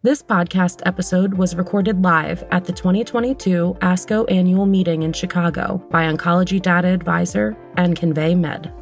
This podcast episode was recorded live at the 2022 ASCO annual meeting in Chicago by Oncology Data Advisor and Convey Med.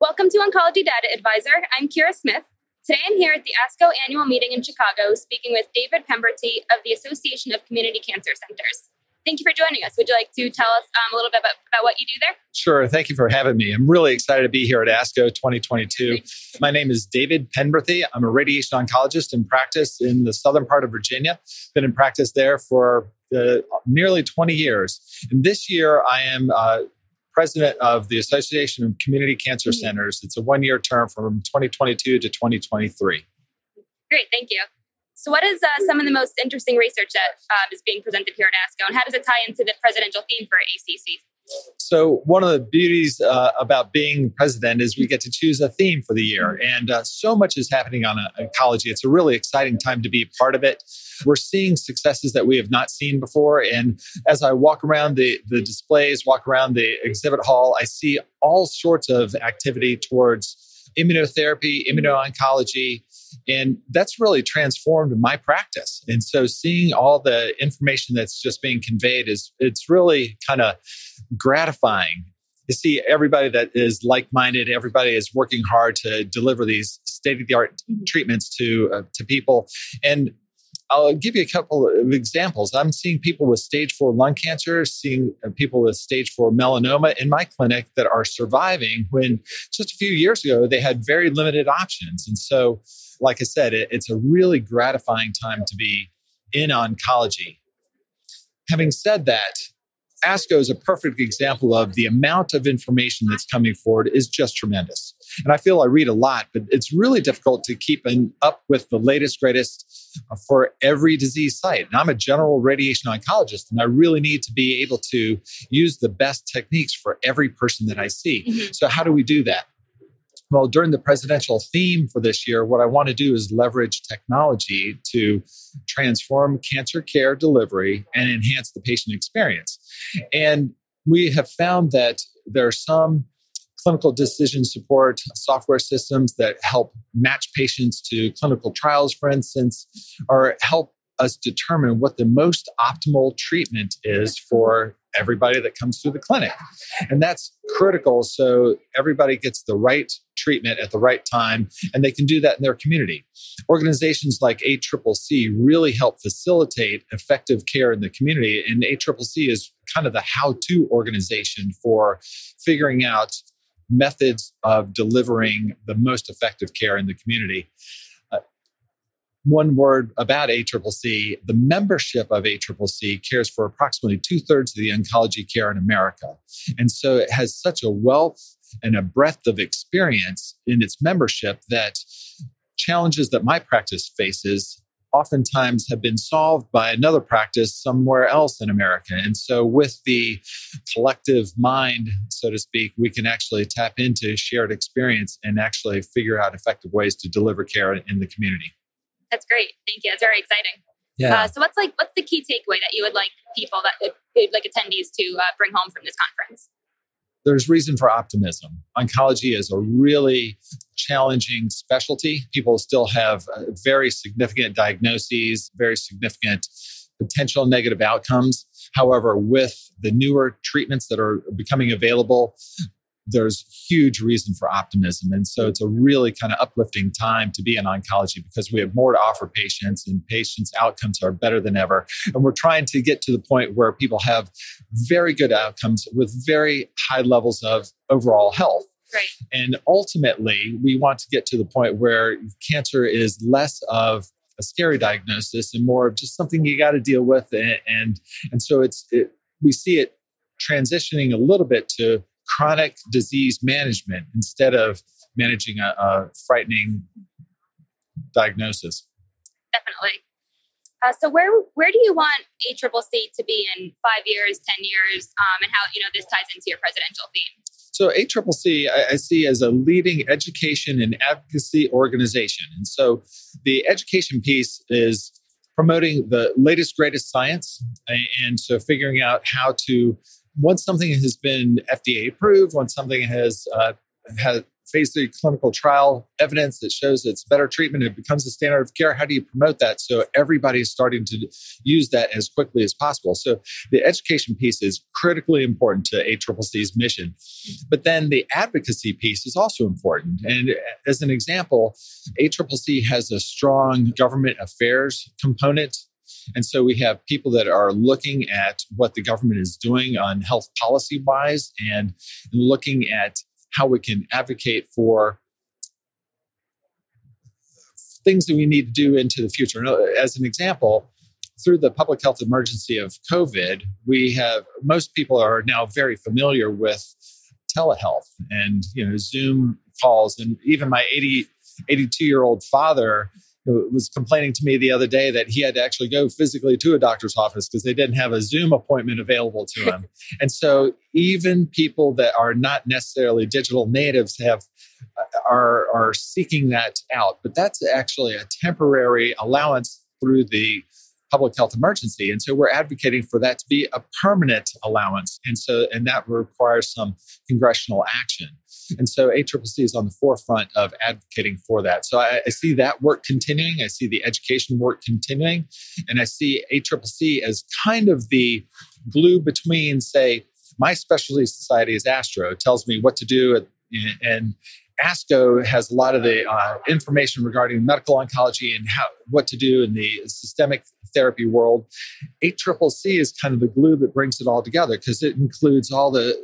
Welcome to Oncology Data Advisor. I'm Kira Smith. Today I'm here at the ASCO annual meeting in Chicago speaking with David Penberthy of the Association of Community Cancer Centers. Thank you for joining us. Would you like to tell us um, a little bit about, about what you do there? Sure. Thank you for having me. I'm really excited to be here at ASCO 2022. My name is David Penberthy. I'm a radiation oncologist in practice in the southern part of Virginia. Been in practice there for uh, nearly 20 years. And this year, I am uh, president of the Association of Community Cancer mm-hmm. Centers. It's a one year term from 2022 to 2023. Great. Thank you. So, what is uh, some of the most interesting research that uh, is being presented here at ASCO, and how does it tie into the presidential theme for ACC? So, one of the beauties uh, about being president is we get to choose a theme for the year. And uh, so much is happening on uh, oncology. It's a really exciting time to be a part of it. We're seeing successes that we have not seen before. And as I walk around the, the displays, walk around the exhibit hall, I see all sorts of activity towards immunotherapy, immuno-oncology, and that's really transformed my practice. And so seeing all the information that's just being conveyed is it's really kind of gratifying to see everybody that is like-minded, everybody is working hard to deliver these state-of-the-art mm-hmm. treatments to uh, to people. And I'll give you a couple of examples. I'm seeing people with stage four lung cancer, seeing uh, people with stage four melanoma in my clinic that are surviving when just a few years ago they had very limited options. And so, like I said, it, it's a really gratifying time to be in oncology. Having said that, ASCO is a perfect example of the amount of information that's coming forward is just tremendous. And I feel I read a lot, but it's really difficult to keep up with the latest, greatest for every disease site. And I'm a general radiation oncologist, and I really need to be able to use the best techniques for every person that I see. Mm-hmm. So, how do we do that? Well, during the presidential theme for this year, what I want to do is leverage technology to transform cancer care delivery and enhance the patient experience. And we have found that there are some clinical decision support software systems that help match patients to clinical trials, for instance, or help us determine what the most optimal treatment is for everybody that comes through the clinic. And that's critical so everybody gets the right treatment at the right time and they can do that in their community. Organizations like ACCC really help facilitate effective care in the community and ACCC is kind of the how-to organization for figuring out methods of delivering the most effective care in the community. Uh, one word about ACCC the membership of ACCC cares for approximately two thirds of the oncology care in America. And so it has such a wealth and a breadth of experience in its membership that challenges that my practice faces oftentimes have been solved by another practice somewhere else in America. And so, with the collective mind, so to speak, we can actually tap into shared experience and actually figure out effective ways to deliver care in the community. That's great. Thank you. That's very exciting. Yeah. Uh, so, what's like what's the key takeaway that you would like people that would, like attendees to uh, bring home from this conference? There's reason for optimism. Oncology is a really challenging specialty. People still have uh, very significant diagnoses, very significant potential negative outcomes. However, with the newer treatments that are becoming available, there's huge reason for optimism. And so it's a really kind of uplifting time to be in oncology because we have more to offer patients and patients' outcomes are better than ever. And we're trying to get to the point where people have very good outcomes with very high levels of overall health. Right. And ultimately, we want to get to the point where cancer is less of a scary diagnosis and more of just something you got to deal with. And, and, and so it's, it, we see it transitioning a little bit to chronic disease management instead of managing a, a frightening diagnosis. Definitely. Uh, so where where do you want ACCC to be in five years, ten years, um, and how you know this ties into your presidential theme? So ACCC I, I see as a leading education and advocacy organization, and so the education piece is promoting the latest greatest science, and so figuring out how to once something has been FDA approved, once something has uh, has phase three clinical trial evidence that shows it's better treatment, it becomes a standard of care. How do you promote that so everybody's starting to use that as quickly as possible? So the education piece is critically important to ACCC's mission. But then the advocacy piece is also important. And as an example, ACCC has a strong government affairs component and so we have people that are looking at what the government is doing on health policy wise and looking at how we can advocate for things that we need to do into the future. As an example, through the public health emergency of COVID, we have most people are now very familiar with telehealth and you know Zoom calls, and even my 80, 82 year old father was complaining to me the other day that he had to actually go physically to a doctor's office because they didn't have a Zoom appointment available to him. and so even people that are not necessarily digital natives have uh, are are seeking that out. But that's actually a temporary allowance through the public health emergency. And so we're advocating for that to be a permanent allowance. And so and that requires some congressional action. And so ACCC is on the forefront of advocating for that. So I, I, see that work continuing. I see the education work continuing. And I see ACCC as kind of the glue between, say, my specialty society is Astro, tells me what to do. And ASCO has a lot of the uh, information regarding medical oncology and how what to do in the systemic therapy world. ACCC is kind of the glue that brings it all together because it includes all the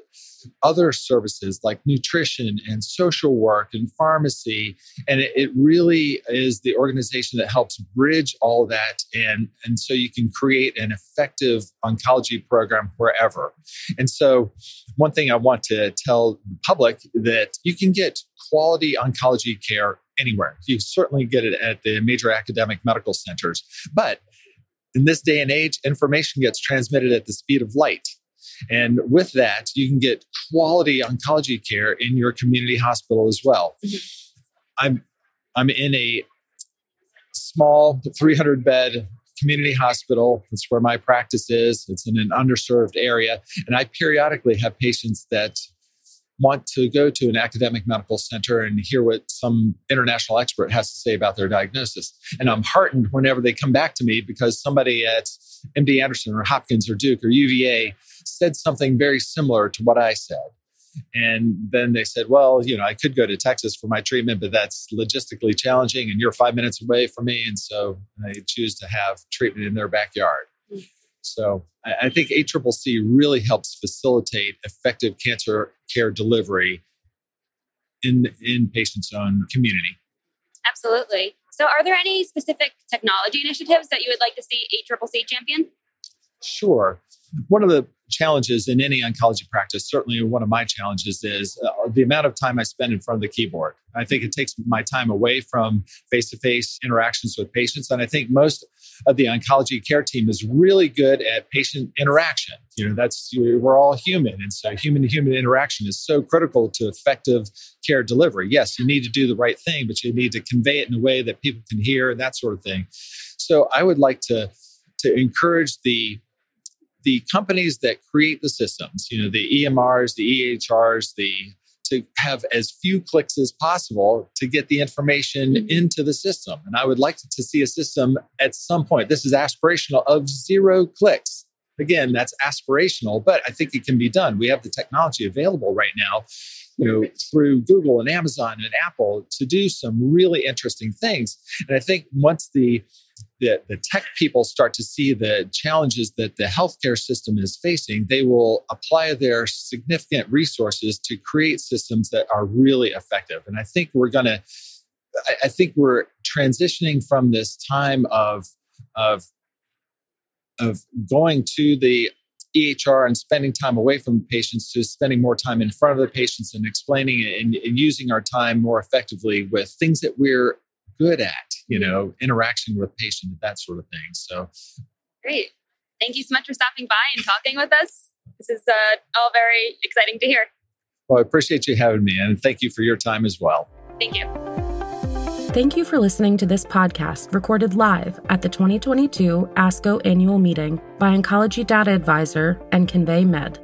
other services like nutrition and social work and pharmacy. And it, it, really is the organization that helps bridge all that. And, and so you can create an effective oncology program wherever. And so, one thing I want to tell the public that you can get quality oncology care anywhere. You certainly get it at the major academic medical centers. But in this day and age, information gets transmitted at the speed of light. And with that, you can get quality oncology care in your community hospital as well. Mm-hmm. I'm I'm in a small 300 bed community hospital. That's where my practice is. It's in an underserved area. And I periodically have patients that want to go to an academic medical center and hear what some international expert has to say about their diagnosis. And I'm heartened whenever they come back to me because somebody at MD Anderson or Hopkins or Duke or UVA said something very similar to what I said. And then they said, well, you know, I could go to Texas for my treatment, but that's logistically challenging and you're five minutes away from me. And so they choose to have treatment in their backyard. So I think ACCC really helps facilitate effective cancer care delivery in, in patients' own community. Absolutely. So, are there any specific technology initiatives that you would like to see ACCC champion? Sure. One of the challenges in any oncology practice, certainly one of my challenges, is uh, the amount of time I spend in front of the keyboard. I think it takes my time away from face to face interactions with patients. And I think most of the oncology care team is really good at patient interaction. You know, that's, we're all human. And so human to human interaction is so critical to effective care delivery. Yes, you need to do the right thing, but you need to convey it in a way that people can hear and that sort of thing. So I would like to, to encourage the the companies that create the systems, you know, the EMRs, the EHRs, the to have as few clicks as possible to get the information mm-hmm. into the system. And I would like to see a system at some point, this is aspirational, of zero clicks. Again, that's aspirational, but I think it can be done. We have the technology available right now, you know, through Google and Amazon and Apple to do some really interesting things. And I think once the the, the tech people start to see the challenges that the healthcare system is facing, they will apply their significant resources to create systems that are really effective. And I think we're going to, I think we're transitioning from this time of, of, of going to the EHR and spending time away from patients to spending more time in front of the patients and explaining and, and using our time more effectively with things that we're good at, you know, interaction with patients, that sort of thing. So great. Thank you so much for stopping by and talking with us. This is uh, all very exciting to hear. Well, I appreciate you having me and thank you for your time as well. Thank you. Thank you for listening to this podcast recorded live at the 2022 ASCO annual meeting by Oncology Data Advisor and Convey Med.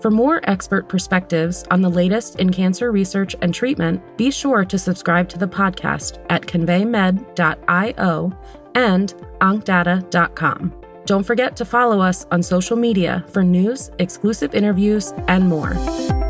For more expert perspectives on the latest in cancer research and treatment, be sure to subscribe to the podcast at conveymed.io and oncdata.com. Don't forget to follow us on social media for news, exclusive interviews, and more.